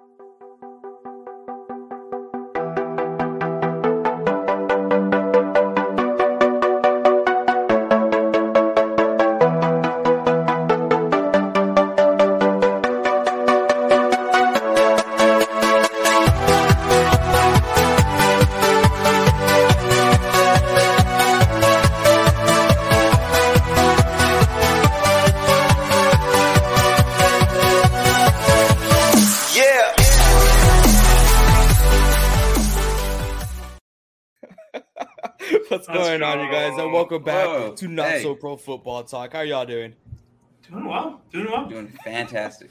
welcome to Not hey. So Pro Football Talk. How y'all doing? Doing well. Doing well. Doing fantastic.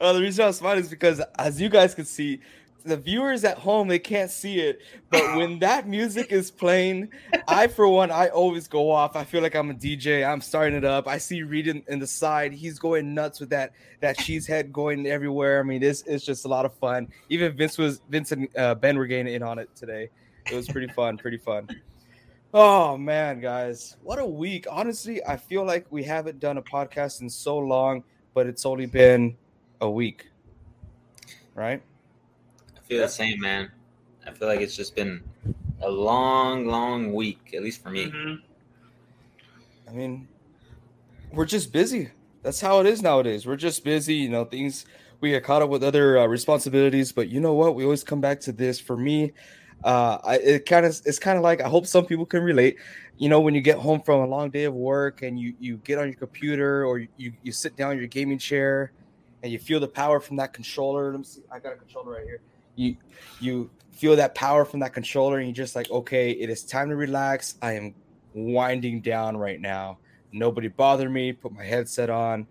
uh, the reason I'm smiling is because, as you guys can see, the viewers at home they can't see it, but when that music is playing, I for one I always go off. I feel like I'm a DJ. I'm starting it up. I see Reed in, in the side. He's going nuts with that that cheese head going everywhere. I mean, this is just a lot of fun. Even Vince was Vince and uh, Ben were getting in on it today. It was pretty fun. Pretty fun. Oh man, guys, what a week. Honestly, I feel like we haven't done a podcast in so long, but it's only been a week. Right? I feel the same, man. I feel like it's just been a long, long week, at least for me. Mm-hmm. I mean, we're just busy. That's how it is nowadays. We're just busy, you know, things we get caught up with other uh, responsibilities, but you know what? We always come back to this. For me, uh, I, it kind of it's kind of like I hope some people can relate. You know, when you get home from a long day of work and you you get on your computer or you you sit down in your gaming chair and you feel the power from that controller. Let me see, I got a controller right here. You you feel that power from that controller and you're just like, okay, it is time to relax. I am winding down right now. Nobody bother me. Put my headset on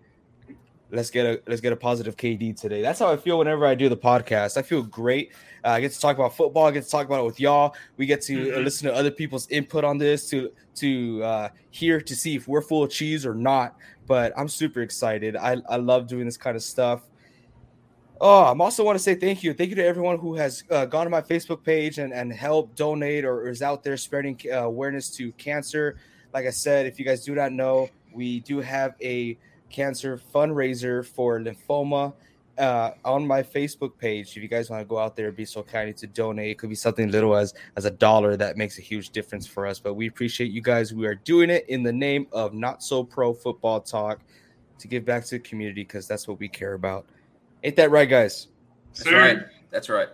let's get a let's get a positive KD today. That's how I feel whenever I do the podcast. I feel great. Uh, I get to talk about football. I get to talk about it with y'all. We get to mm-hmm. listen to other people's input on this to to uh, hear to see if we're full of cheese or not. But I'm super excited. I, I love doing this kind of stuff. Oh, I'm also want to say thank you. Thank you to everyone who has uh, gone to my Facebook page and, and helped donate or is out there spreading uh, awareness to cancer. Like I said, if you guys do not know, we do have a cancer fundraiser for lymphoma uh, on my Facebook page. If you guys want to go out there, be so kind to donate. It could be something little as as a dollar that makes a huge difference for us. But we appreciate you guys. We are doing it in the name of Not So Pro Football Talk to give back to the community because that's what we care about. Ain't that right, guys? That's Sir. right. That's right.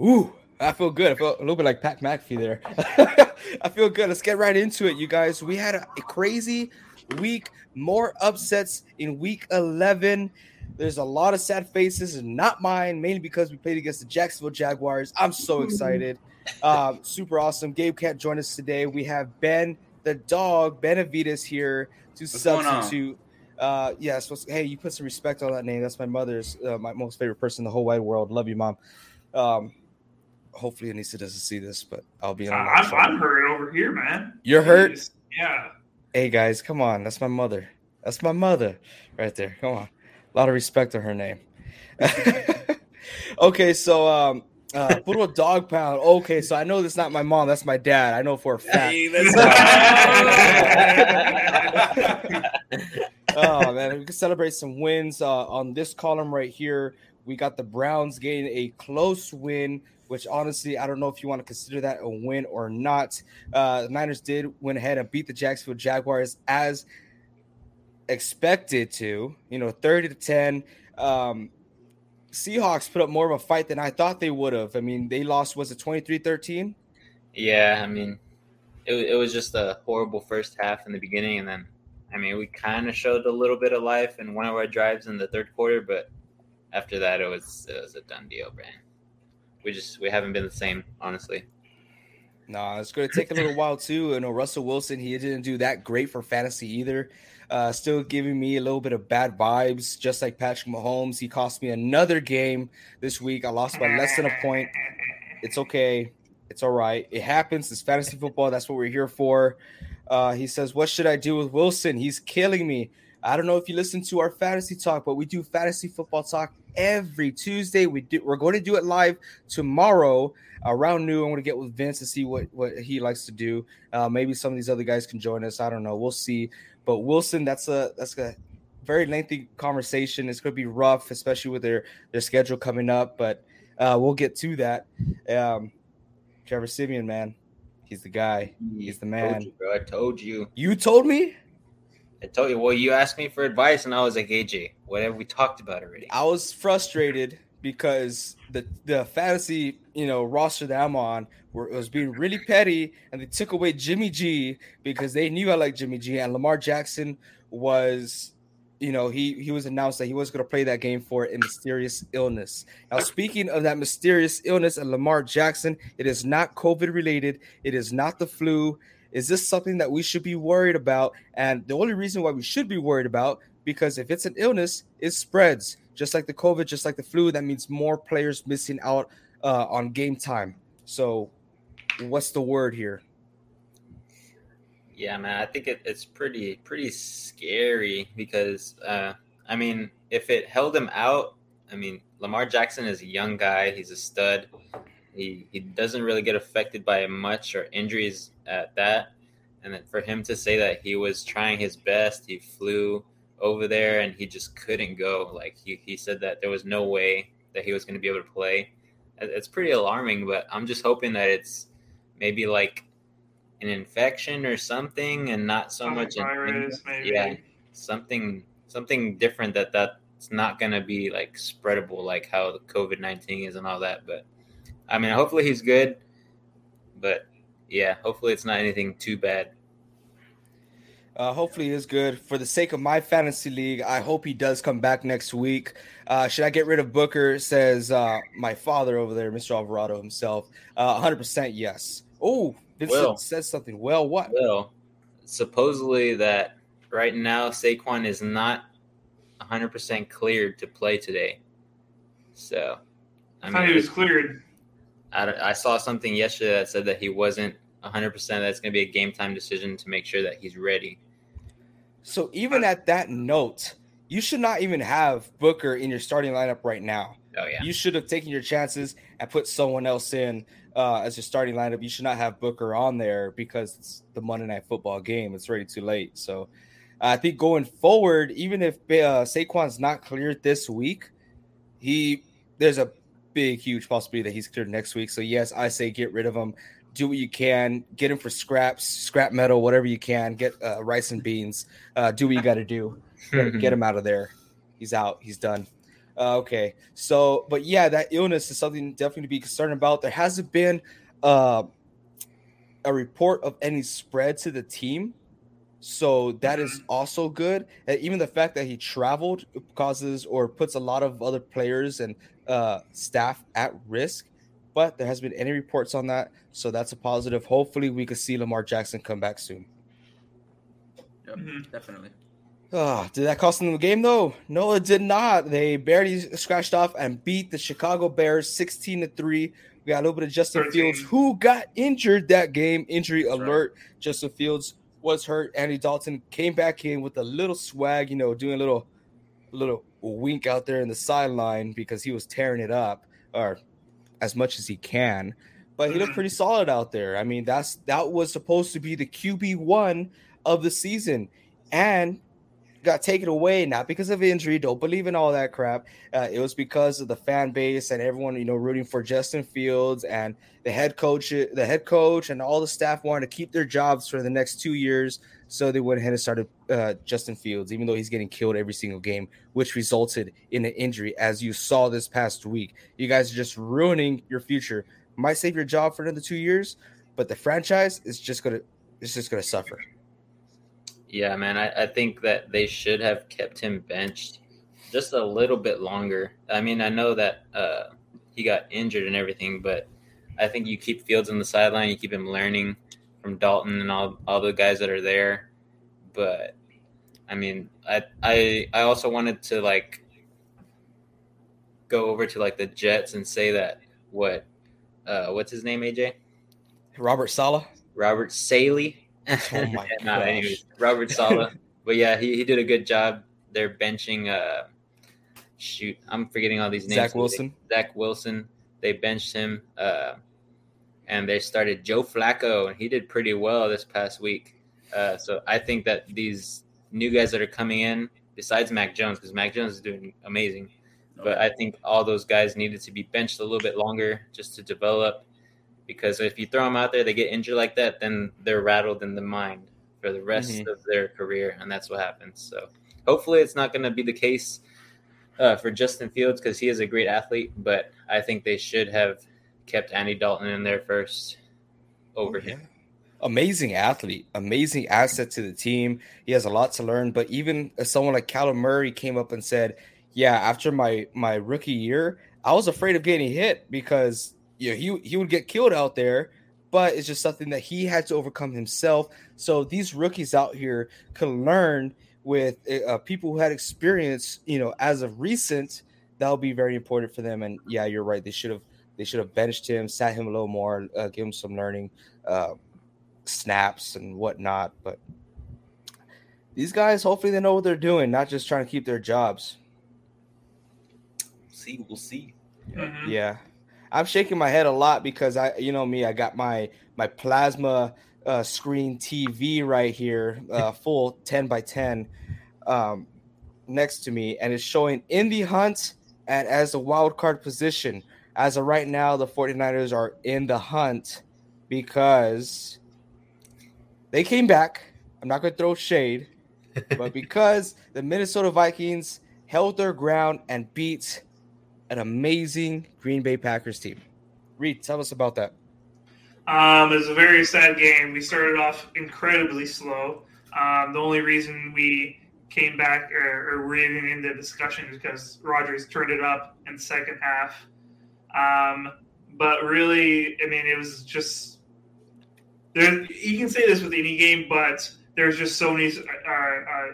Ooh, I feel good. I feel a little bit like Pat McAfee there. I feel good. Let's get right into it, you guys. We had a, a crazy week. More upsets in week 11. There's a lot of sad faces, not mine, mainly because we played against the Jacksonville Jaguars. I'm so excited. Um, super awesome. Gabe can't join us today. We have Ben, the dog, Benavides here to What's substitute. Uh, yes. hey, you put some respect on that name. That's my mother's, uh, my most favorite person in the whole wide world. Love you, mom. Um, hopefully Anissa doesn't see this, but I'll be on. Uh, I'm, I'm hurt over here, man. You're hurt. Yeah. Hey guys, come on. That's my mother. That's my mother right there. Come on. A lot of respect to her name. okay, so um uh puro dog pound. Okay, so I know that's not my mom, that's my dad. I know for a fact. oh man, we can celebrate some wins uh, on this column right here. We got the Browns getting a close win which honestly, I don't know if you want to consider that a win or not. Uh, the Niners did went ahead and beat the Jacksonville Jaguars as expected to, you know, 30 to 10. Um, Seahawks put up more of a fight than I thought they would have. I mean, they lost, was it 23 13? Yeah, I mean, it, it was just a horrible first half in the beginning. And then, I mean, we kind of showed a little bit of life in one of our drives in the third quarter, but after that, it was, it was a done deal, man we just we haven't been the same, honestly. No, it's going to take a little while too. You know, Russell Wilson, he didn't do that great for fantasy either. Uh, still giving me a little bit of bad vibes, just like Patrick Mahomes. He cost me another game this week. I lost by less than a point. It's okay. It's all right. It happens. It's fantasy football. That's what we're here for. Uh, he says, What should I do with Wilson? He's killing me. I don't know if you listen to our fantasy talk, but we do fantasy football talk every Tuesday. We do. We're going to do it live tomorrow around noon. I'm going to get with Vince to see what what he likes to do. Uh, maybe some of these other guys can join us. I don't know. We'll see. But Wilson, that's a that's a very lengthy conversation. It's going to be rough, especially with their their schedule coming up. But uh, we'll get to that. Um, Trevor Siemian, man, he's the guy. He's the man. Told you, bro. I told you. You told me. I told you. Well, you asked me for advice, and I was like, AJ, whatever we talked about already. I was frustrated because the the fantasy you know roster that I'm on were, was being really petty, and they took away Jimmy G because they knew I like Jimmy G, and Lamar Jackson was. You know, he he was announced that he was going to play that game for a mysterious illness. Now, speaking of that mysterious illness and Lamar Jackson, it is not COVID related. It is not the flu. Is this something that we should be worried about? And the only reason why we should be worried about because if it's an illness, it spreads just like the COVID, just like the flu. That means more players missing out uh, on game time. So, what's the word here? Yeah, man, I think it, it's pretty pretty scary because uh, I mean, if it held him out, I mean, Lamar Jackson is a young guy. He's a stud. He he doesn't really get affected by much or injuries at that. And then for him to say that he was trying his best, he flew over there and he just couldn't go. Like he, he said that there was no way that he was going to be able to play. It's pretty alarming, but I'm just hoping that it's maybe like an infection or something and not so Some much virus, maybe. yeah something something different that that's not going to be like spreadable like how the covid-19 is and all that but i mean hopefully he's good but yeah hopefully it's not anything too bad Uh, hopefully, is good. For the sake of my fantasy league, I hope he does come back next week. Uh, should I get rid of Booker? Says uh, my father over there, Mr. Alvarado himself. Uh, 100% yes. Oh, Vincent Well. says something. Well, what? well supposedly that right now Saquon is not 100% cleared to play today so I thought he was cleared. I, I saw something yesterday that said that he wasn't 100% that's going to be a game time decision to make sure that he's ready So even at that note, you should not even have Booker in your starting lineup right now. oh yeah You should have taken your chances and put someone else in uh, as your starting lineup. You should not have Booker on there because it's the Monday Night Football game. It's already too late. So I think going forward, even if uh, Saquon's not cleared this week, he there's a big, huge possibility that he's cleared next week. So yes, I say get rid of him. Do what you can. Get him for scraps, scrap metal, whatever you can. Get uh, rice and beans. Uh, do what you got to do get, him out of there. He's out. He's done. Uh, okay. So, but yeah, that illness is something definitely to be concerned about. There hasn't been uh, a report of any spread to the team. So that is also good. And even the fact that he traveled causes or puts a lot of other players and uh, staff at risk. But there has been any reports on that, so that's a positive. Hopefully, we could see Lamar Jackson come back soon. Yep, Mhm. definitely. Ah, did that cost them the game though? No, it did not. They barely scratched off and beat the Chicago Bears 16 to 3. We got a little bit of Justin 13. Fields, who got injured that game. Injury That's right. alert. Justin Fields was hurt. Andy Dalton came back in with a little swag, you know, doing a little little wink out there in the sideline because he was tearing it up or as much as he can. But he looked pretty solid out there. I mean, that's that was supposed to be the QB one of the season. And got taken away not because of injury. Don't believe in all that crap. Uh, it was because of the fan base and everyone, you know, rooting for Justin Fields and the head coach, the head coach, and all the staff wanted to keep their jobs for the next two years. So they went ahead and started uh, Justin Fields, even though he's getting killed every single game, which resulted in an injury, as you saw this past week. You guys are just ruining your future. Might save your job for another two years, but the franchise is just gonna, it's just gonna suffer. Yeah, man, I, I think that they should have kept him benched just a little bit longer. I mean, I know that uh, he got injured and everything, but I think you keep Fields on the sideline, you keep him learning from Dalton and all all the guys that are there. But I mean, I I I also wanted to like go over to like the Jets and say that what uh, what's his name, AJ? Robert Sala. Robert Saleh. Oh my no, gosh. anyways, Robert Sala. but yeah, he, he did a good job. They're benching. Uh, shoot, I'm forgetting all these names. Zach Wilson. Zach Wilson. They benched him, uh, and they started Joe Flacco, and he did pretty well this past week. Uh, so I think that these new guys that are coming in, besides Mac Jones, because Mac Jones is doing amazing. But I think all those guys needed to be benched a little bit longer just to develop. Because if you throw them out there, they get injured like that, then they're rattled in the mind for the rest Mhm. of their career, and that's what happens. So hopefully, it's not going to be the case uh, for Justin Fields because he is a great athlete. But I think they should have kept Andy Dalton in there first over him. Amazing athlete, amazing asset to the team. He has a lot to learn. But even someone like Kyler Murray came up and said, "Yeah, after my my rookie year, I was afraid of getting hit because you know, he he would get killed out there." But it's just something that he had to overcome himself. So these rookies out here can learn with uh, people who had experience, you know, as of recent. That'll be very important for them. And yeah, you're right. They should have they should have benched him, sat him a little more, uh, give him some learning uh, snaps and whatnot. But these guys, hopefully, they know what they're doing, not just trying to keep their jobs. see, we'll see. Mhm. Yeah, I'm shaking my head a lot because I, you know me, I got my my plasma uh, screen TV right here, uh, full 10 by 10, um, next to me, and it's showing in the hunt and as a wild card position. As of right now, the 49ers are in the hunt because they came back. I'm not going to throw shade, but because the Minnesota Vikings held their ground and beat an amazing Green Bay Packers team. Reed, tell us about that. Um, it was a very sad game. We started off incredibly slow. Um, the only reason we came back or, or were even in the discussion is because Rodgers turned it up in the second half. Um, but really, I mean, it was just there. You can say this with any game, but there's just so many uh, uh,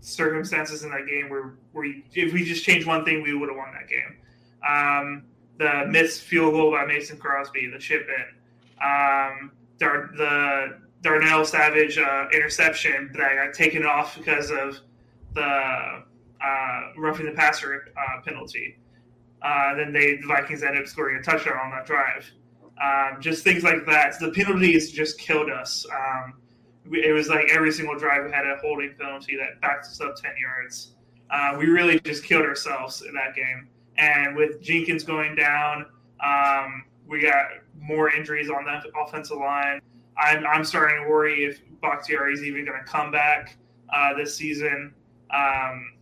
circumstances in that game where, where you, if we just changed one thing, we would have won that game. Um, the missed field goal by Mason Crosby, the chip in, um, Dar- the Darnell Savage uh, interception that I got taken off because of the uh, roughing the passer uh, penalty. Uh, then they the Vikings ended up scoring a touchdown on that drive. Um, just things like that. The penalties just killed us. Um, it was like every single drive we had a holding penalty that backed us up ten yards. Uh, we really just killed ourselves in that game. And with Jenkins going down, um, we got more injuries on the offensive line. I'm, I'm starting to worry if Bakhtiari is even going to come back uh, this season. Um,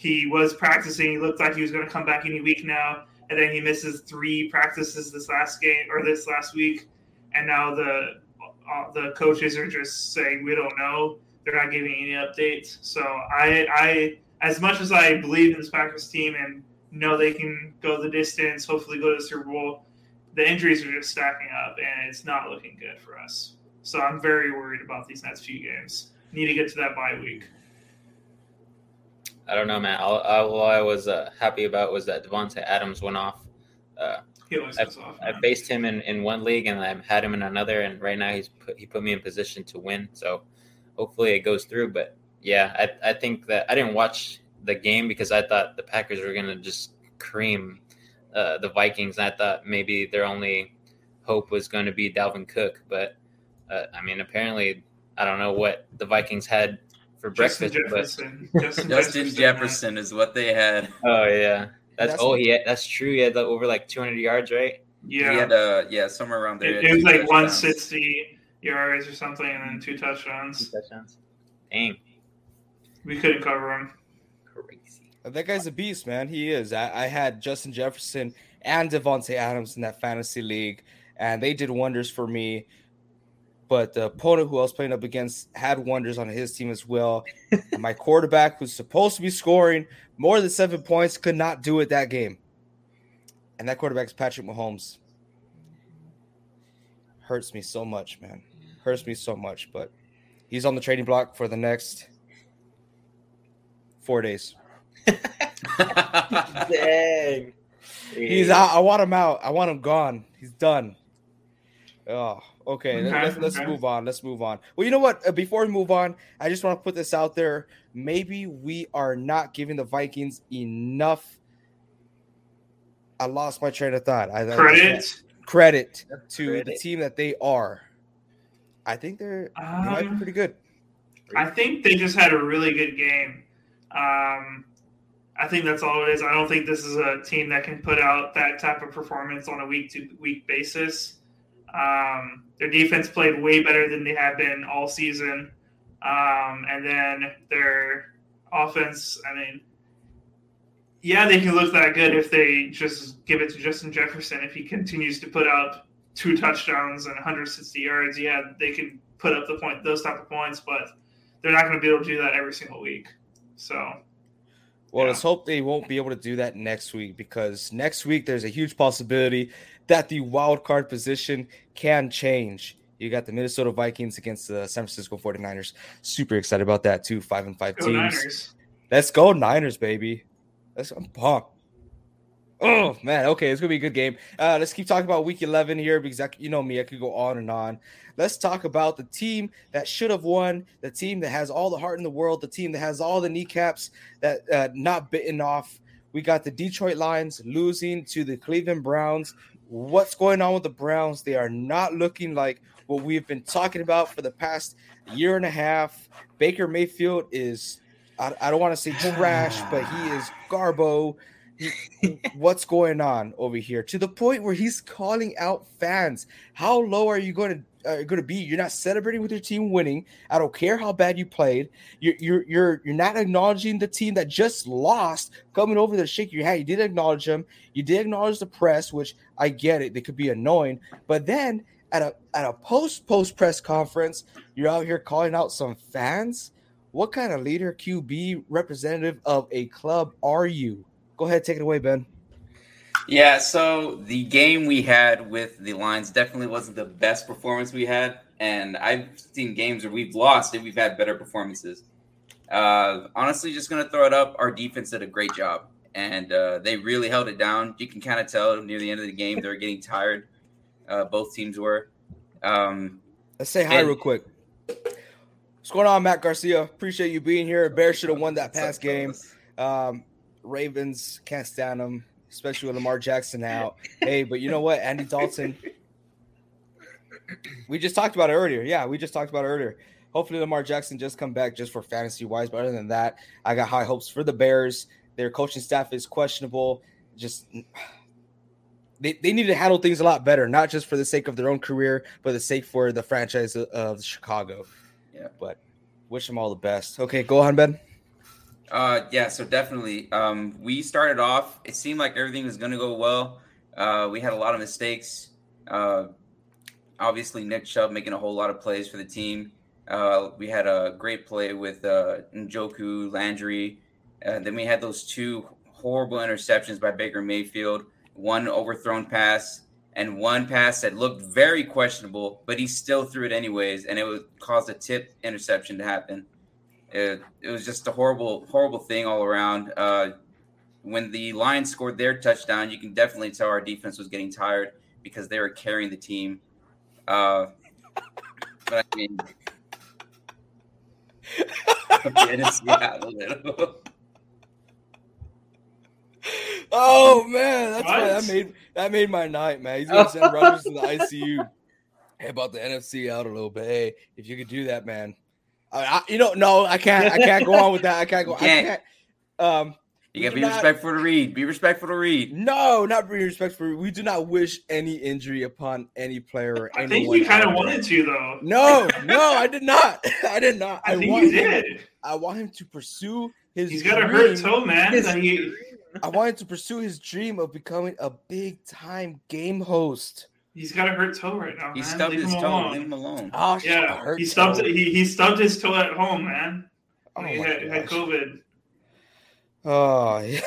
he was practicing. He looked like he was going to come back any week now, and then he misses three practices this last game or this last week, and now the uh, the coaches are just saying we don't know. They're not giving any updates. So I, I, as much as I believe in this Packers team and know they can go the distance, hopefully go to the Super Bowl, the injuries are just stacking up, and it's not looking good for us. So I'm very worried about these next few games. Need to get to that bye week. I don't know, man. All, all I was uh, happy about was that Davante Adams went off. Uh, I, off. I faced him in, in one league, and I had him in another, and right now he's put, he put me in position to win. So hopefully it goes through. But yeah, I, I think that I didn't watch the game because I thought the Packers were gonna just cream uh, the Vikings. I thought maybe their only hope was going to be Dalvin Cook, but uh, I mean, apparently, I don't know what the Vikings had for breakfast, but Jefferson. Justin, Justin man. Jefferson is what they had. oh yeah, that's, That's- oh yeah, that's true. He had like, over like 200 yards, right? Yeah. He had uh yeah, somewhere around there. it, it was like touchdowns. 160 yards or something, and then two touchdowns. Two touchdowns. touchdowns. Dang, We couldn't cover him. crazy. That guy's a beast, man. He is. I, I had Justin Jefferson and Davante Adams in that fantasy league, and they did wonders for me. But uh, the opponent who I was playing up against had wonders on his team as well. and my quarterback, who's supposed to be scoring more than seven points, could not do it that game. And that quarterback's Patrick Mahomes. Hurts me so much, man. Hurts me so much. But he's on the trading block for the next four days. Dang. He's out. I want him out. I want him gone. He's done. Oh, okay. let- Okay, Let's, let's move on. Let's move on. Well, you know what? Uh, Before we move on, I just want to put this out there. Maybe we are not giving the Vikings enough. I lost my train of thought. I, I- Credit. credit to the team that they are. I think they're they might be Um, pretty good. I think they just had a really good game. Um, I think that's all it is. I don't think this is a team that can put out that type of performance on a week to week basis. Um, their defense played way better than they have been all season. Um, and then their offense, I mean, yeah, they can look that good if they just give it to Justin Jefferson. If he continues to put up two touchdowns and 160 yards, yeah, they can put up the point, those type of points, but they're not going to be able to do that every single week. So, Well, Yeah. let's hope they won't be able to do that next week because next week there's a huge possibility that the wild card position can change. You got the Minnesota Vikings against the San Francisco 49ers. Super excited about that too. Five and five go teams. Niners. Let's go Niners, baby. Let's I'm pumped. Oh man, okay, it's gonna be a good game. Uh, let's keep talking about Week 11 here because I, you know me, I could go on and on. Let's talk about the team that should have won, the team that has all the heart in the world, the team that has all the kneecaps that uh, not bitten off. We got the Detroit Lions losing to the Cleveland Browns. What's going on with the Browns? They are not looking like what we've been talking about for the past year and a half. Baker Mayfield is I, I don't want to say trash, but he is garbo. What's going on over here? To the point where he's calling out fans. How low are you going to uh, going to be? You're not celebrating with your team winning. I don't care how bad you played. You're you're you're you're not acknowledging the team that just lost, coming over to shake your hand. You did acknowledge them. You did acknowledge the press, which I get it. They could be annoying, but then at a at a post post press conference, you're out here calling out some fans. What kind of leader, QB, representative of a club are you? Go ahead, take it away, Ben. Yeah, so the game we had with the Lions definitely wasn't the best performance we had, and I've seen games where we've lost and we've had better performances. Uh, honestly, just gonna throw it up. Our defense did a great job, and uh, they really held it down. You can kind of tell near the end of the game they were getting tired. Uh, both teams were. Um, Let's say hi And- real quick. What's going on, Matt Garcia? Appreciate you being here. Bears should have won that past game. Um, Ravens can't stand them, especially with Lamar Jackson out. hey, but you know what? Andy Dalton. We just talked about it earlier. Yeah, we just talked about it earlier. Hopefully, Lamar Jackson just come back just for fantasy wise. But other than that, I got high hopes for the Bears. Their coaching staff is questionable. Just they, they need to handle things a lot better, not just for the sake of their own career, but the sake for the franchise of, of Chicago. Yeah. But wish them all the best. Okay, go on, Ben. Uh, yeah, so definitely. Um, we started off. It seemed like everything was going to go well. Uh, we had a lot of mistakes. Uh, obviously, Nick Chubb making a whole lot of plays for the team. Uh, we had a great play with uh, Njoku, Landry. Uh, then we had those two horrible interceptions by Baker Mayfield. One overthrown pass and one pass that looked very questionable, but he still threw it anyways, and it would cause a tip interception to happen. It, it was just a horrible, horrible thing all around. Uh, when the Lions scored their touchdown, you can definitely tell our defense was getting tired because they were carrying the team. Uh, but I mean, it is a little. Oh man, that's why that made that made my night, man. He's gonna send Rodgers to the ICU. Hey, about the NFC out a little bit. Hey, if you could do that, man. I, I, you know, no, I can't. I can't go on with that. I can't go. You can't. I can't. Um, You gotta be do not- respectful to read. Be respectful to read. no, not being respectful. We do not wish any injury upon any player or I think you kind of wanted to, though. No, no, I did not. I did not. I, think want you him- did. I want him to pursue his. He's got a hurt toe, man. His I wanted to pursue his dream of becoming a big time game host. He's got a hurt toe right now. He man. stubbed Leave his toe. alone. Leave him alone. Oh, shit, Yeah, hurt he stubbed. toe. He, he stubbed his toe at home, man. Oh, he my had, had. COVID. Oh, yeah.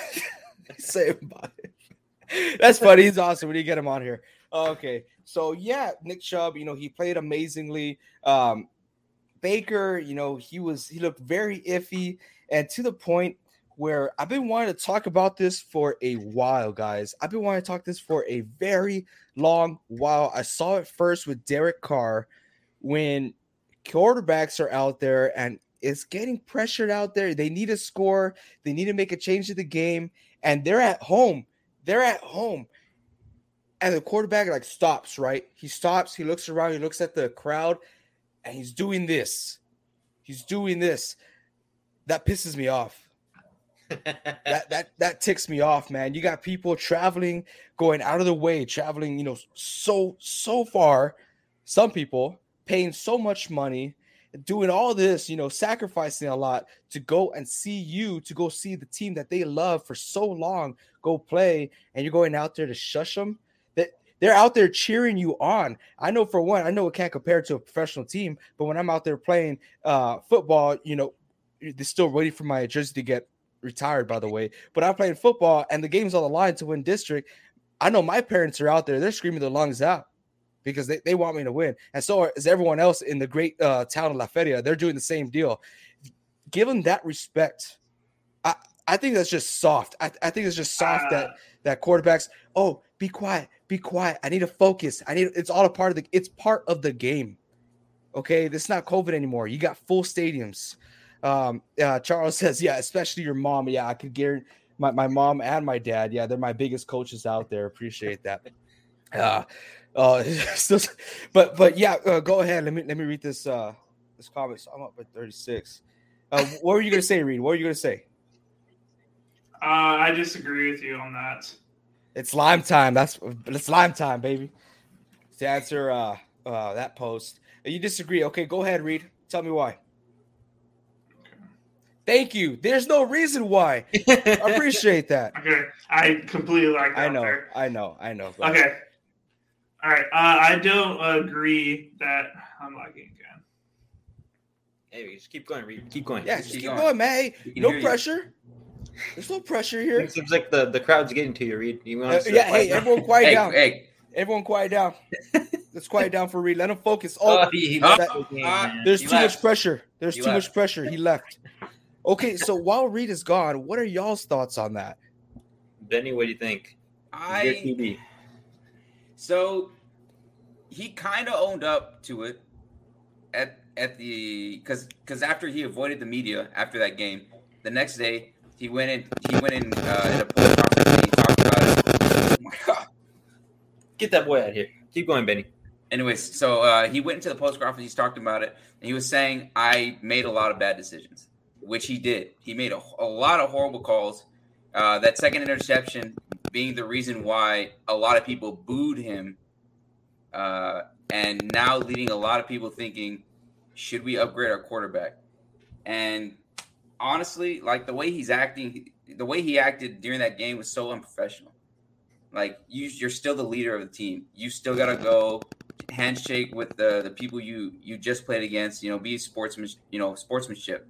say about it. That's funny. He's awesome. We need to get him on here. Okay, so yeah, Nick Chubb. You know he played amazingly. Um, Baker, you know he was he looked very iffy, and to the point where I've been wanting to talk about this for a while, guys. I've been wanting to talk this for a very long while. I saw it first with Derek Carr when quarterbacks are out there and it's getting pressured out there. They need a score. They need to make a change to the game, and they're at home. They're at home, and the quarterback like stops. Right? He stops. He looks around. He looks at the crowd, and he's doing this. He's doing this. That pisses me off. That that that ticks me off, man. You got people traveling, going out of the way, traveling, you know, so so far. Some people paying so much money, doing all this, you know, sacrificing a lot to go and see you, to go see the team that they love for so long go play, and you're going out there to shush them. That they're out there cheering you on. I know for one, I know it can't compare to a professional team, but when I'm out there playing uh, football, you know, they're still waiting for my jersey to get retired, by the way. But I'm playing football and the game's on the line to win district. I know my parents are out there, they're screaming their lungs out because they, they want me to win. And so is everyone else in the great uh, town of La Feria. They're doing the same deal. Give them that respect. I, I think that's just soft. I, I think it's just soft uh, that that quarterbacks, oh, be quiet, be quiet. I need to focus. I need it's all a part of the it's part of the game. Okay, this is not COVID anymore. You got full stadiums. Um, uh, Charles says, yeah, especially your mom. Yeah, I could guarantee my, my mom and my dad. Yeah, they're my biggest coaches out there. Appreciate that. Uh, uh, but but yeah, uh, go ahead. Let me let me read this uh this comment. So I'm up at 36. Uh, what were you gonna say, Reed? What were you gonna say? Uh, I disagree with you on that. It's lime time. That's it's lime time, baby. To answer uh, uh that post, you disagree. Okay, go ahead, Reed. Tell me why. Thank you. There's no reason why. I appreciate that. Okay, I completely like. I know, I know. I know. Okay. All right. Uh, I don't agree that I'm lagging again. Hey, just keep going. Reed. Keep going. Yeah, just keep, keep going. going, man. Hey, no pressure. You. There's no pressure here. It seems like the, the crowd's getting to you, Reed. You want uh, yeah, hey, down? everyone quiet hey, down. Hey. Everyone quiet down. Let's quiet down for Reed. Let him focus. Oh, oh he, he that, uh, there's he too left. much pressure. There's he too left. much pressure. He left. Okay, so while Reed is gone, what are y'all's thoughts on that? Benny, what do you think? I so he kind of owned up to it at at the because because after he avoided the media after that game, the next day he went in he went in uh, in a press conference and he talked about it. Oh my god! Get that boy out here. Keep going, Benny. Anyways, so uh, he went into the post conference. He's talked about it, and he was saying, "I made a lot of bad decisions." Which he did. He made a, a lot of horrible calls. Uh, that second interception being the reason why a lot of people booed him, uh, and now leading a lot of people thinking, should we upgrade our quarterback? And honestly, like the way he's acting, the way he acted during that game was so unprofessional. Like you, you're still the leader of the team. You still gotta go handshake with the the people you you just played against. You know, be sportsman. You know, sportsmanship.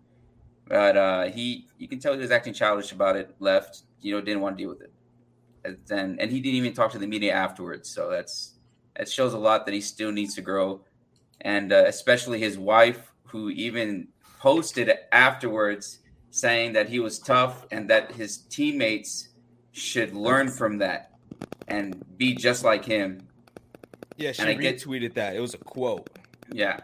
But uh, he, you can tell he was acting childish about it. Left, you know, didn't want to deal with it, and and he didn't even talk to the media afterwards. So that's that shows a lot that he still needs to grow, and uh, especially his wife, who even posted afterwards saying that he was tough and that his teammates should learn from that and be just like him. Yeah, she retweeted that. It was a quote. Yeah,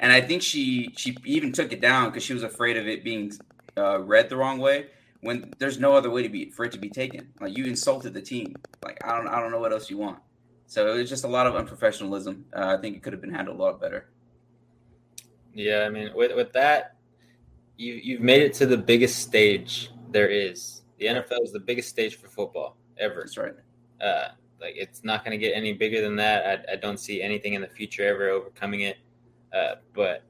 and I think she she even took it down because she was afraid of it being uh, read the wrong way. When there's no other way to be for it to be taken, like you insulted the team. Like I don't I don't know what else you want. So it was just a lot of unprofessionalism. Uh, I think it could have been handled a lot better. Yeah, I mean, with with that, you you've made it to the biggest stage there is. The NFL is the biggest stage for football ever. That's right. Uh, like it's not going to get any bigger than that. I, I don't see anything in the future ever overcoming it. Uh, but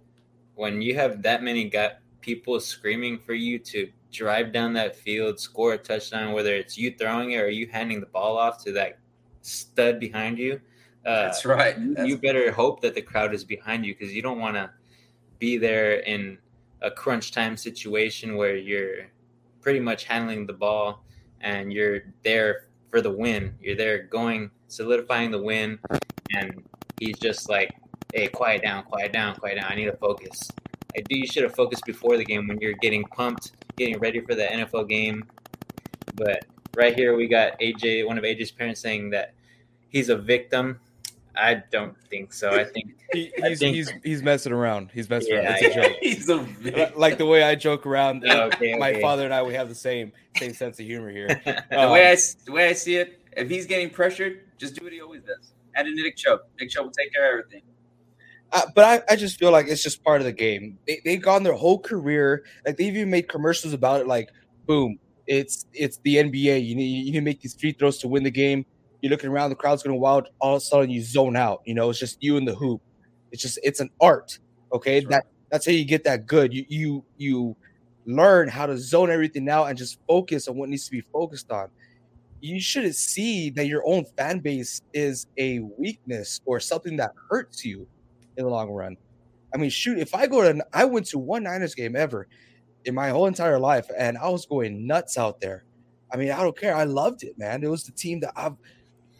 when you have that many got people screaming for you to drive down that field, score a touchdown, whether it's you throwing it or you handing the ball off to that stud behind you. Uh, That's right. That's... You better hope that the crowd is behind you because you don't want to be there in a crunch time situation where you're pretty much handling the ball and you're there for the win. You're there going, solidifying the win, and he's just like hey, quiet down, quiet down, quiet down. I need to focus. I do. You should have focused before the game when you're getting pumped, getting ready for the NFL game. But right here, we got AJ, one of AJ's parents, saying that he's a victim. I don't think so. I think he, he's, think, he's he's messing around. He's messing yeah, around. It's yeah. a joke. he's a victim. like the way I joke around. okay, my okay. father and I, we have the same same sense of humor here. Um, the way I the way I see it, if he's getting pressured, just do what he always does. Add a Nick Chubb. Nick Chubb will take care of everything. Uh, but I, I just feel like it's just part of the game. They, they've gone their whole career, like they've even made commercials about it, like, boom, it's it's the NBA. You need you need to make these free throws to win the game. You're looking around, the crowd's going wild. All of a sudden, you zone out. You know, it's just you and the hoop. It's just it's an art. Okay, That's right. that that's how you get that good. You you you learn how to zone everything out and just focus on what needs to be focused on. You shouldn't see that your own fan base is a weakness or something that hurts you in the long run. I mean, shoot, if I go to, I went to one Niners game ever in my whole entire life, and I was going nuts out there. I mean, I don't care. I loved it, man. It was the team that I've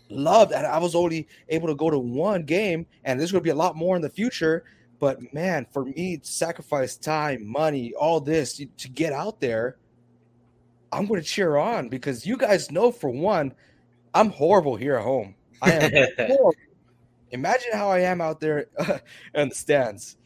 loved, and I was only able to go to one game, and there's going to be a lot more in the future. But man, for me to sacrifice time, money, all this to- to get out there, I'm going to cheer on because you guys know, for one, I'm horrible here at home. I am horrible. Imagine how I am out there in the stands.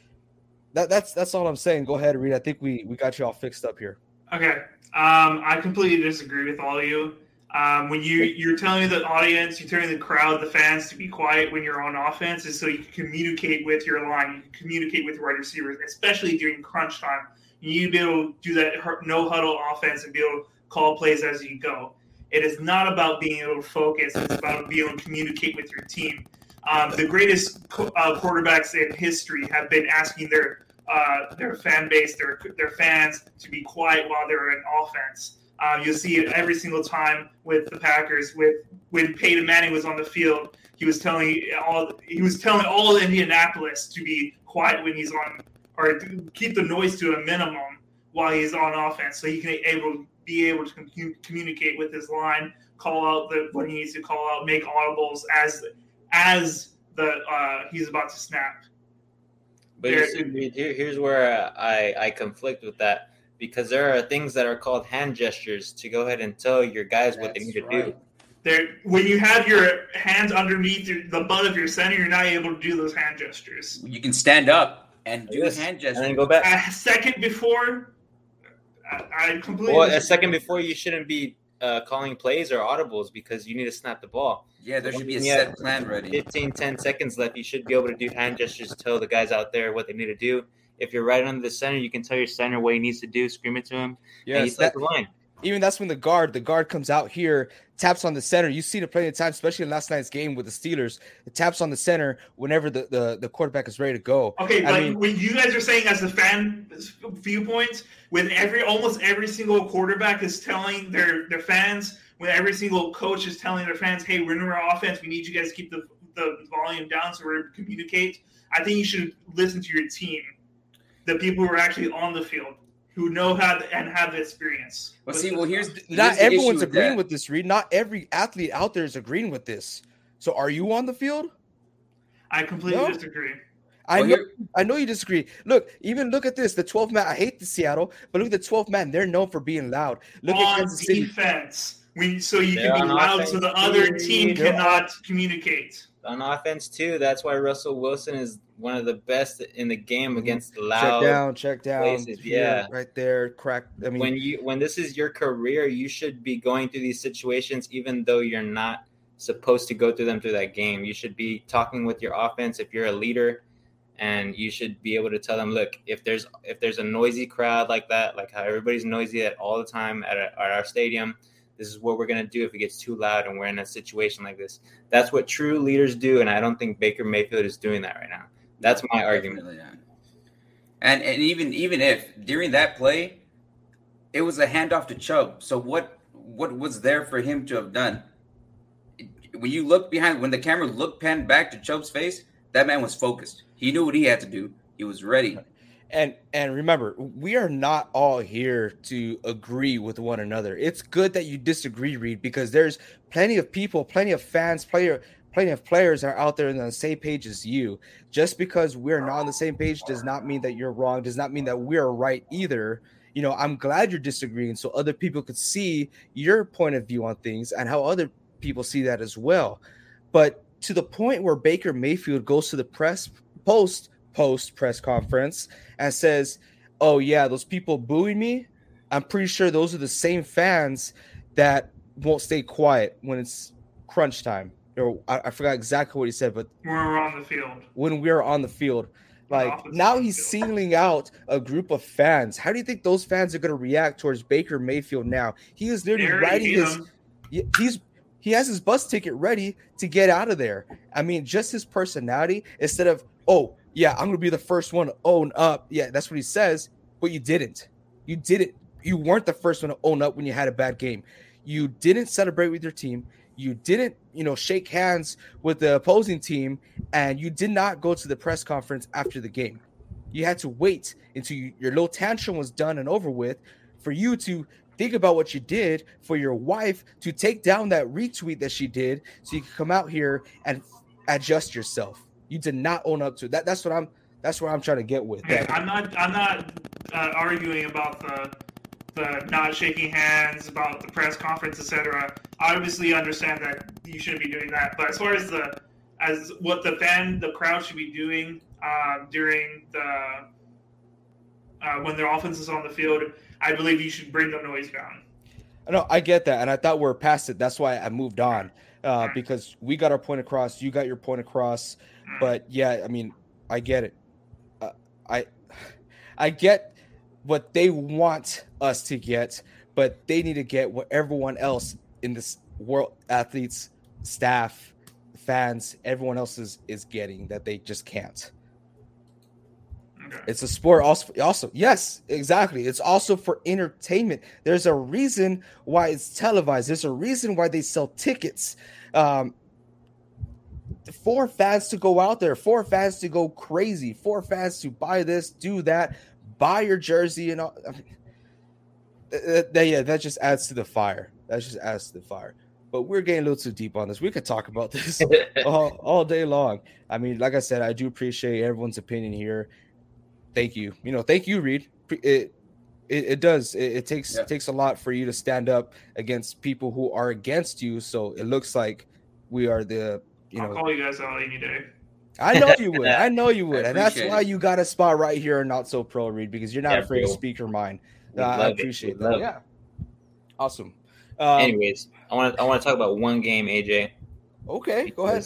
That, that's that's all I'm saying. Go ahead, Reed. I think we we got you all fixed up here. Okay. Um, I completely disagree with all of you. Um, when you you're telling the audience, you're telling the crowd, the fans to be quiet when you're on offense, is so you can communicate with your line, you can communicate with your wide receivers, especially during crunch time. You need to be able to do that no huddle offense and be able to call plays as you go. It is not about being able to focus; it's about being able to communicate with your team. Um, the greatest uh, quarterbacks in history have been asking their uh, their fan base, their their fans, to be quiet while they're in offense. Um, you'll see it every single time with the Packers. With when Peyton Manning was on the field, he was telling all he was telling all of Indianapolis to be quiet when he's on, or keep the noise to a minimum while he's on offense, so he can able be able to commu- communicate with his line, call out the what he needs to call out, make audibles as as the uh, he's about to snap. But you see, here, here's where I, I conflict with that because there are things that are called hand gestures to go ahead and tell your guys what they That's need to right. do. There, when you have your hands underneath your, the butt of your center, you're not able to do those hand gestures. You can stand up and do Yes. a hand And gesture. then go back. A second before, I, I completely. Well, a second before, you shouldn't be uh, calling plays or audibles because you need to snap the ball. Yeah, there should be a set plan ready. 15, 10 seconds left. You should be able to do hand gestures to tell the guys out there what they need to do. If you're right under the center, you can tell your center what he needs to do, scream it to him, and you set the line. even that's when the guard, the guard comes out here, taps on the center. You've seen it plenty of times, especially in last night's game with the Steelers. It taps on the center whenever the, the, the quarterback is ready to go. Okay, I like mean- when you guys are saying as a fan viewpoint, when every almost every single quarterback is telling their their fans, when every single coach is telling their fans, "Hey, we're in our offense. We need you guys to keep the the volume down so we're able to communicate." I think you should listen to your team, the people who are actually on the field, who know how to, and have the experience. Well, with see, well, here's Not here's the issue everyone's with agreeing that. with this, Reed. Not every athlete out there is agreeing with this. So are you on the field? I completely No. disagree. I Well, know, here- I know you disagree. Look, even look at this. The 12 man. I hate the Seattle, but look at the 12 man. They're known for being loud. Look at on Kansas City. defense, when so you They're can be loud, offense, so the other team They're cannot communicate. On offense, too, that's why Russell Wilson is one of the best in the game Mhm. against Check loud. Check down, check down. places, yeah. right there. Crack. I mean, when you when this is your career, you should be going through these situations even though you're not supposed to go through them through that game. You should be talking with your offense if you're a leader and you should be able to tell them, look, if there's if there's a noisy crowd like that, like how everybody's noisy at all the time at, a, at our stadium, this is what we're gonna do if it gets too loud and we're in a situation like this. That's what true leaders do, and I don't think Baker Mayfield is doing that right now. That's my argument. And and even even if during that play, it was a handoff to Chubb. So what what was there for him to have done? When you look behind, when the camera looked panned back to Chubb's face, that man was focused. He knew what he had to do. He was ready. And and remember, we are not all here to agree with one another. It's good that you disagree, Reed, because there's plenty of people, plenty of fans, player, plenty of players are out there on the same page as you. Just because we're not on the same page does not mean that you're wrong. Does not mean that we're right either. You know, I'm glad you're disagreeing so other people could see your point of view on things and how other people see that as well. But to the point where Baker Mayfield goes to the press post post press conference and says, "Oh yeah, those people booing me. I'm pretty sure those are the same fans that won't stay quiet when it's crunch time." Or I, I forgot exactly what he said, but When we're on the field. when we're on the field, Like offensive now he's field. singling out a group of fans. How do you think those fans are going to react towards Baker Mayfield now? He is literally writing his him. He's he has his bus ticket ready to get out of there. I mean, just his personality instead of oh yeah, I'm gonna be the first one to own up. Yeah, that's what he says, but you didn't. You didn't. You weren't the first one to own up when you had a bad game. You didn't celebrate with your team. You didn't, you know, shake hands with the opposing team, and you did not go to the press conference after the game. You had to wait until you, your little tantrum was done and over with for you to think about what you did for your wife to take down that retweet that she did so you can come out here and adjust yourself you did not own up to that that's what i'm that's what i'm trying to get with I'm not. I'm not uh, arguing about the the not shaking hands, about the press conference, etc. I obviously understand that you shouldn't be doing that. But as far as the as what the fan, the crowd should be doing uh, during the uh, when their offense is on the field, I believe you should bring the noise down. no i get that and i thought we are past it that's why i moved on uh, because we got our point across you got your point across but yeah i mean i get it. Uh, i i get what they want us to get but they need to get what everyone else in this world athletes staff fans everyone else is is getting that they just can't. Okay. it's a sport also also yes exactly. It's also for entertainment. There's a reason why it's televised. There's a reason why they sell tickets. Um for fans to go out there for fans to go crazy for fans to buy this do that buy your jersey and all I mean, yeah that just adds to the fire that just adds to the fire but we're getting a little too deep on this we could talk about this all, all day long. I mean, like I said, I do appreciate everyone's opinion here. Thank you. You know, thank you, Reed. It it, it does. It, it takes Yeah. takes a lot for you to stand up against people who are against you. So it looks like we are the you I'll know. call you guys out any day. I know you would. I know you would, and that's appreciate why it. you got a spot right here and not so pro, Reed because you're not Yeah, afraid to speak your mind. Uh, I love it. appreciate that. love it. Yeah, awesome. Um, Anyways, I want to I want to talk about one game, AJ. okay, go ahead.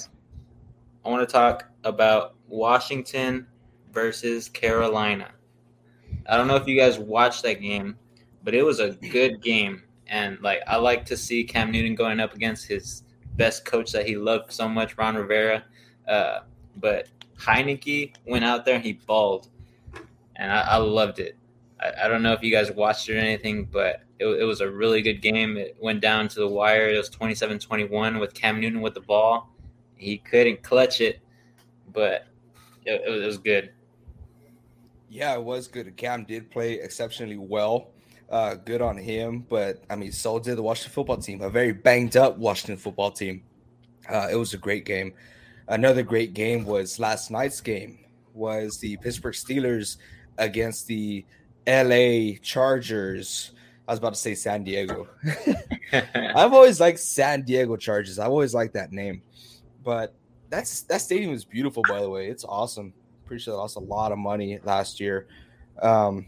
I want to talk about Washington versus Carolina. I don't know if you guys watched that game, but it was a good game. And like I like to see Cam Newton going up against his best coach that he loved so much, Ron Rivera. Uh, but Heinicke went out there and he balled, and I, I loved it. I, I don't know if you guys watched it or anything, but it, it was a really good game. It went down to the wire. It was 27-21 with Cam Newton with the ball. He couldn't clutch it, but it, it was- it was good. Yeah, it was good. Cam did play exceptionally well. Uh, good on him. But I mean, so did the Washington football team, a very banged up Washington football team. Uh, it was a great game. Another great game was last night's game was the Pittsburgh Steelers against the LA Chargers. I was about to say San Diego. I've always liked San Diego Chargers. I've always liked that name. But that's that stadium is beautiful, by the way. It's awesome. Pretty sure they lost a lot of money last year. Um,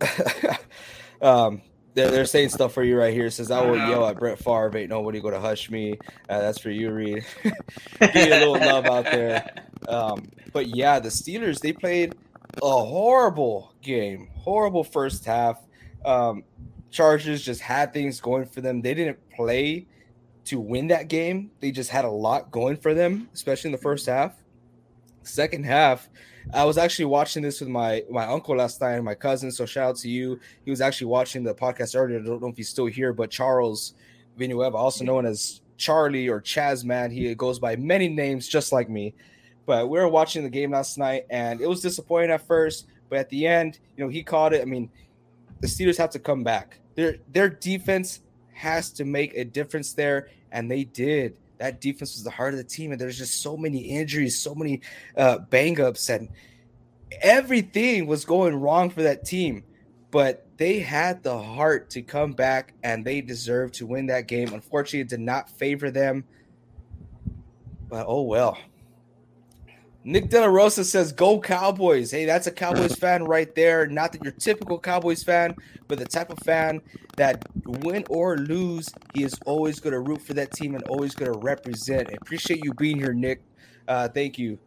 um, they're, they're saying stuff for you right here. It says I will yell at Brett Favre. Ain't nobody to hush me. Uh, that's for you, Reed. Give you a little love out there. Um, but yeah, the Steelers they played a horrible game, horrible first half. Um, Chargers just had things going for them. They didn't play to win that game. They just had a lot going for them, especially in the first half. Second half, I was actually watching this with my my uncle last night and my cousin. So shout out to you. He was actually watching the podcast earlier. I don't know if he's still here, but Charles Vinueva, also known as Charlie or Chaz Man, he goes by many names just like me. But we were watching the game last night, and it was disappointing at first. But at the end, you know, he caught it. I mean, the Steelers have to come back. Their their defense has to make a difference there, and they did. That defense was the heart of the team, and there's just so many injuries, so many uh, bang ups, and everything was going wrong for that team. But they had the heart to come back, and they deserved to win that game. Unfortunately, it did not favor them. But oh well. Nick De La Rosa says, "Go Cowboys!" Hey, that's a Cowboys fan right there. Not that you're typical Cowboys fan, but the type of fan that win or lose, he is always going to root for that team and always going to represent. I appreciate you being here, Nick. Uh, thank you.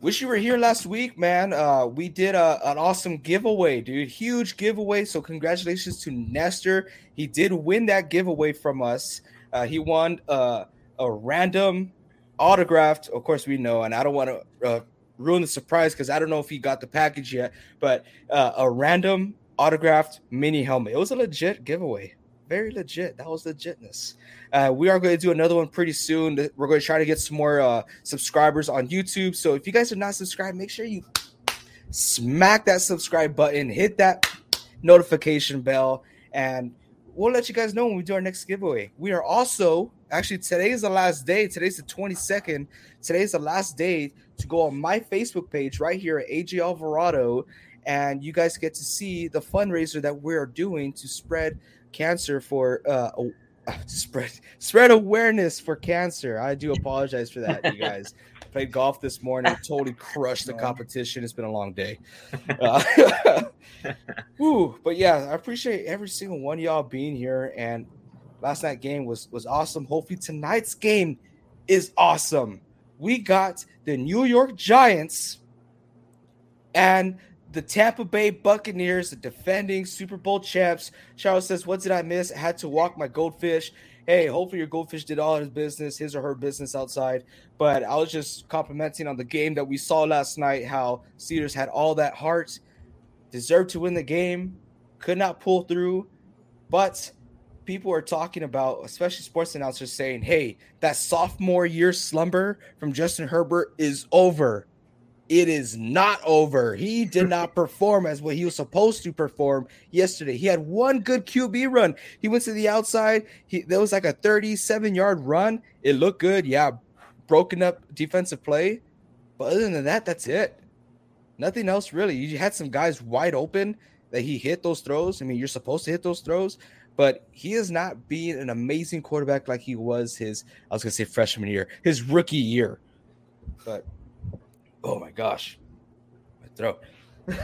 wish you were here last week, man. Uh, we did a, an awesome giveaway, dude. Huge giveaway. So congratulations to Nestor. He did win that giveaway from us. Uh, he won uh, a random autographed. Of course, we know, and I don't want to uh, ruin the surprise because I don't know if he got the package yet. But uh, a random autographed mini helmet. It was a legit giveaway. Very legit. That was legitness. Uh, we are going to do another one pretty soon. We're going to try to get some more uh, subscribers on YouTube. So if you guys are not subscribed, make sure you smack that subscribe button, hit that notification bell, and we'll let you guys know when we do our next giveaway. We are also actually today is the last day. Today's the 22nd. Today's the last day to go on my Facebook page right here at AJ Alvarado, and you guys get to see the fundraiser that we're doing to spread cancer for uh, spread spread awareness for cancer. I do apologize for that, you guys. Played golf this morning, totally crushed the competition. It's been a long day. Uh, but yeah, I appreciate every single one of y'all being here. And last night game was was awesome. Hopefully tonight's game is awesome. We got the New York Giants and the Tampa Bay Buccaneers, the defending Super Bowl champs. Charles says, What did I miss? I had to walk my goldfish. Hey, hopefully your goldfish did all his business, his or her business outside. But I was just complimenting on the game that we saw last night, how Steelers had all that heart, deserved to win the game, could not pull through. But people are talking about, especially sports announcers, saying, hey, that sophomore year slumber from Justin Herbert is over it is not over. He did not perform as what he was supposed to perform yesterday. He had one good QB run. He went to the outside. He there was like a 37 yard run. It looked good. Yeah, broken up defensive play. But other than that, that's it. Nothing else really. You had some guys wide open that he hit those throws. I mean, you're supposed to hit those throws, but he is not being an amazing quarterback like he was his, I was gonna say freshman year, his rookie year. But Oh my gosh, my throat.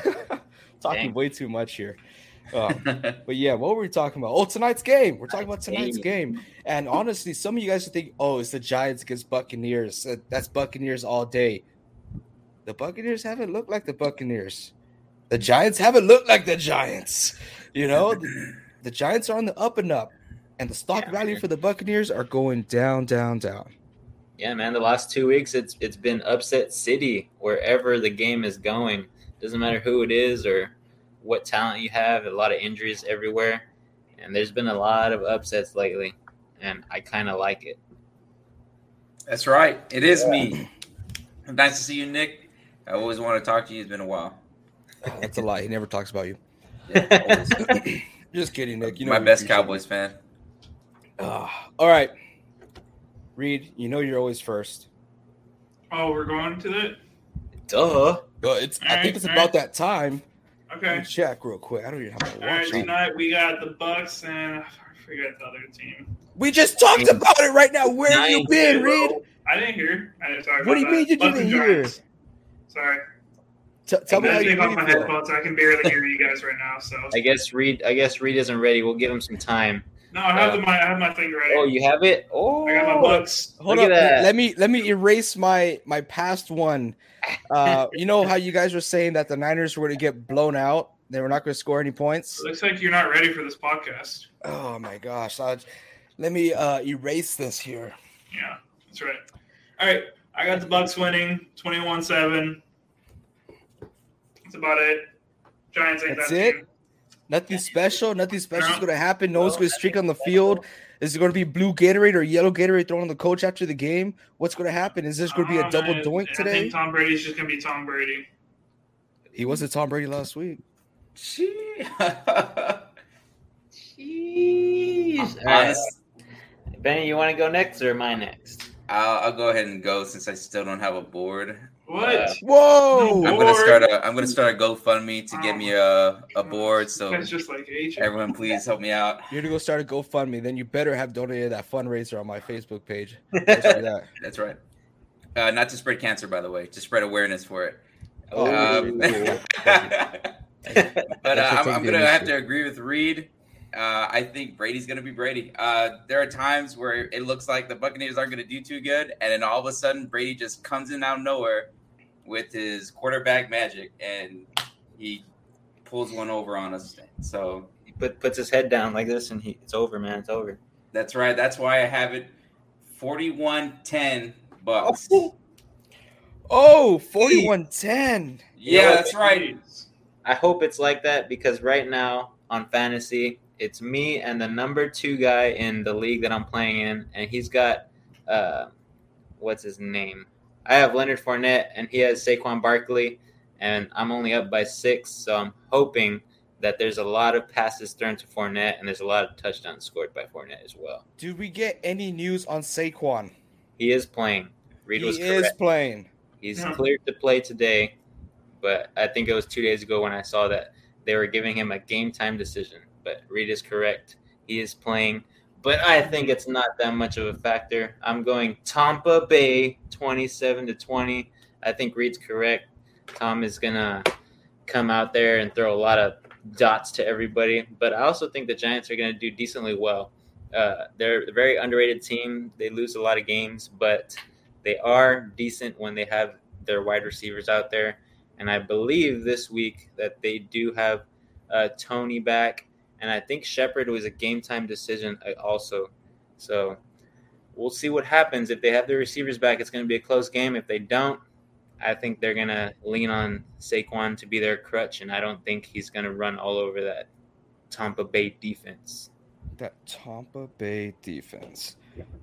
talking Dang. way too much here. Um, but yeah, what were we talking about? Oh, tonight's game. We're talking about tonight's game. And honestly, some of you guys think, oh, it's the Giants against Buccaneers. Uh, that's Buccaneers all day. The Buccaneers haven't looked like the Buccaneers. The Giants haven't looked like the Giants. You know, the, the Giants are on the up and up, and the stock yeah, value man. for the Buccaneers are going down, down, down. Yeah, man. The last two weeks, it's it's been upset city wherever the game is going. Doesn't matter who it is or what talent you have. A lot of injuries everywhere, and there's been a lot of upsets lately, and I kind of like it. That's right. It is yeah. me. Nice to see you, Nick. I always want to talk to you. It's been a while. Oh, that's a lie. He never talks about you. Yeah, Just kidding, Nick. You know my best Cowboys fan. Uh, all right. Reed, you know you're always first. Oh, we're going to that. Duh. But it's. All I right, think it's about right. that time. Okay. check real quick. I don't even have to watch. All right, tonight we got the Bucks and I forget the other team. We just talked about it right now. Where have you been, Reed? I didn't hear. I didn't talk what do you mean you didn't hear? Sorry. T- tell me how you off my headphones. I can barely hear you guys right now. So I guess Reed. I guess Reed isn't ready. We'll give him some time. No, I have uh, my I have my thing ready. Oh, you have it? Oh, I got my books. Hold Look up. Let me let me erase my my past one. Uh, you know how you guys were saying that the Niners were to get blown out? They were not going to score any points. It looks like you're not ready for this podcast. Oh my gosh! I'll, let me uh, erase this here. Yeah, that's right. All right, I got the Bucks winning 21-7. That's about it. Giants ain't That's that it. Team. Nothing special. Nothing special is going to happen. No one's going to streak on the field. Is it going to be blue Gatorade or yellow Gatorade thrown on the coach after the game? What's going to happen? Is this going to be a uh, double doink today? I think Tom Brady's just going to be Tom Brady. He wasn't Tom Brady last week. Jeez. Jeez. Benny, you want to go next or am I next? I'll, I'll go ahead and go since I still don't have a board. What? Uh, Whoa! I'm gonna start a I'm gonna start a GoFundMe to get me a a board. So it's just like everyone, please help me out. You're gonna go start a GoFundMe, then you better have donated that fundraiser on my Facebook page. that. That's right. Uh, not to spread cancer, by the way, to spread awareness for it. Oh, um, but uh, I'm, I'm gonna have to agree with Reed. Uh, I think Brady's going to be Brady. Uh, there are times where it looks like the Buccaneers aren't going to do too good, and then all of a sudden Brady just comes in out of nowhere with his quarterback magic, and he pulls one over on us. So He put, puts his head down like this, and he, it's over, man. It's over. that's right. That's why I have it 41-10 Bucks. Oh, 41-10. Yeah, that's right. I hope it's like that because right now on fantasy, it's me and the number two guy in the league that I'm playing in, and he's got uh, what's his name? I have Leonard Fournette, and he has Saquon Barkley, and I'm only up by six, so I'm hoping that there's a lot of passes thrown to Fournette, and there's a lot of touchdowns scored by Fournette as well. Did we get any news on Saquon? He is playing. Reed he was is playing. He's Yeah. cleared to play today, but I think it was two days ago when I saw that they were giving him a game time decision. But Reed is correct. He is playing, but I think it's not that much of a factor. I'm going Tampa Bay 27 to 20. I think Reed's correct. Tom is going to come out there and throw a lot of dots to everybody, but I also think the Giants are going to do decently well. Uh, they're a very underrated team. They lose a lot of games, but they are decent when they have their wide receivers out there. And I believe this week that they do have uh, Toney back, and I think Shepard was a game time decision uh, also. So we'll see what happens. If they have their receivers back, it's going to be a close game. If they don't, I think they're going to lean on Saquon to be their crutch, and I don't think he's going to run all over that Tampa Bay defense. That Tampa Bay defense.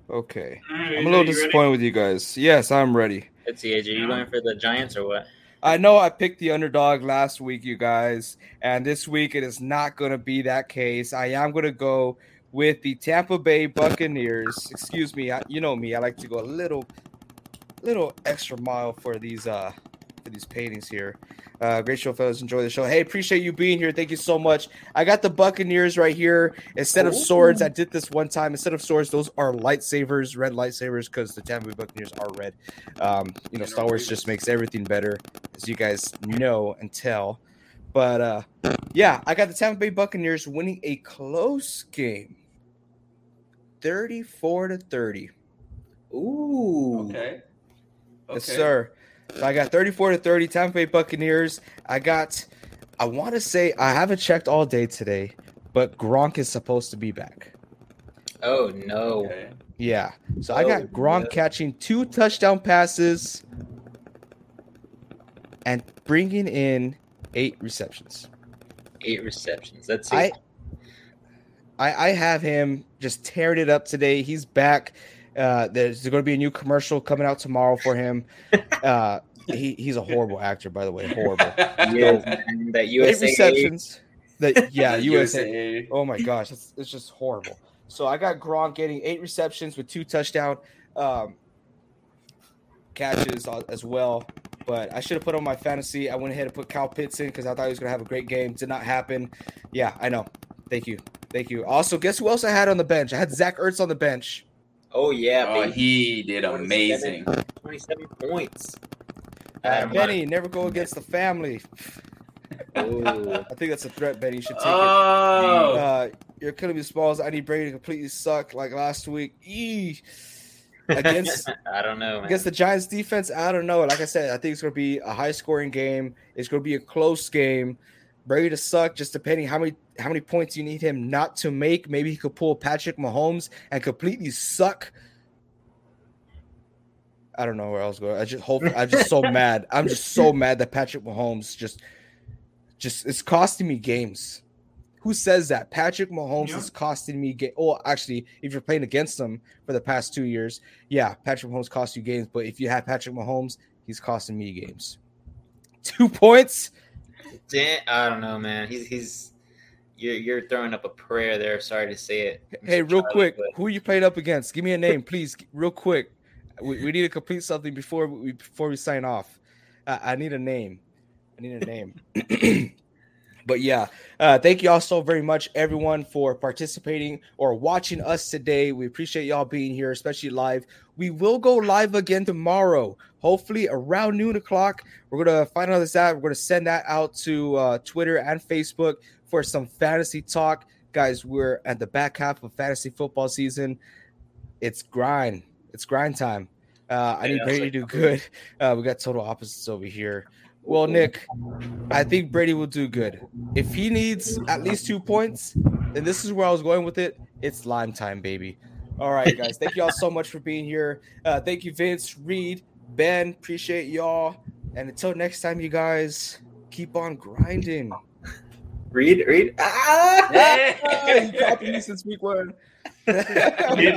Okay. All right, I'm a little you ready? disappointed with you guys. Yes, I'm ready. Let's see, AJ, you going for the Giants or what? I know I picked the underdog last week, you guys, and this week it is not going to be that case. I am going to go with the Tampa Bay Buccaneers. Excuse me, I, you know me. I like to go a little, little extra mile for these uh for these paintings here. Uh, great show, fellas. Enjoy the show. Hey, appreciate you being here. Thank you so much. I got the Buccaneers right here. Instead of swords, I did this one time. Instead of swords, those are lightsabers, red lightsabers, because the Tampa Bay Buccaneers are red. Um, you know, Star Wars just makes everything better, as you guys know and tell. But uh, yeah, I got the Tampa Bay Buccaneers winning a close game, thirty-four to thirty. Ooh. Okay. Yes, Okay. sir. So I got 34 to 30 Tampa Bay Buccaneers. I got, I want to say, I haven't checked all day today, but Gronk is supposed to be back. Oh no. Okay. Yeah. So I Oh, got Gronk yeah. catching two touchdown passes and bringing in eight receptions. Eight receptions. Let's see. I, I, I have him just tearing it up today. He's back. Uh, there's going to be a new commercial coming out tomorrow for him. Uh, he, he's a horrible actor, by the way. Horrible. Yes, man, that eight USA receptions. That yeah, USA. Oh my gosh, it's, it's just horrible. So I got Gronk getting eight receptions with two touchdown um, catches as well. But I should have put on my fantasy. I went ahead and put Kyle Pitts in because I thought he was going to have a great game. Did not happen. Yeah, I know. Thank you. Thank you. Also, guess who else I had on the bench? I had Zach Ertz on the bench. Oh yeah, Oh, baby. he did amazing. 27 points. Uh, Adam, Benny, never go against the family. I think that's a threat, Benny. You should take it. Oh, Uh, you're killing me, Smalls. I need Brady to completely suck like last week. Eee. Against I don't know, man. against the Giants defense, I don't know. Like I said, I think it's going to be a high scoring game. It's going to be a close game. Brady to suck, just depending how many how many points you need him not to make. Maybe he could pull Patrick Mahomes and completely suck. I don't know where I was going. I just hope I'm just so mad. I'm just so mad that Patrick Mahomes just just it's costing me games. Who says that? Patrick Mahomes Yeah. is costing me game. Oh, actually, if you're playing against him for the past two years, yeah, Patrick Mahomes cost you games. But if you have Patrick Mahomes, he's costing me games. Two points. Dan- I don't know, man. He's he's you're you're throwing up a prayer there. Sorry to say it. Hey, real Charlie, quick, but- who you played up against? Give me a name, please. Real quick. We, we need to complete something before we before we sign off. Uh, I need a name. I need a name. but yeah, uh, thank you all so very much, everyone, for participating or watching us today. We appreciate y'all being here, especially live. We will go live again tomorrow, hopefully around noon o'clock. We're gonna finalize out this out. We're gonna send that out to uh, Twitter and Facebook for some fantasy talk, guys. We're at the back half of fantasy football season. It's grind. It's grind time. Uh, I need Brady to do good. Uh, we got total opposites over here. Well, Nick, I think Brady will do good. If he needs at least two points, and this is where I was going with it, it's lime time, baby. All right, guys. Thank y'all so much for being here. Uh, thank you, Vince, Reed, Ben. Appreciate y'all. And until next time, you guys keep on grinding. Read, read. Ah! you copied me since week one. Get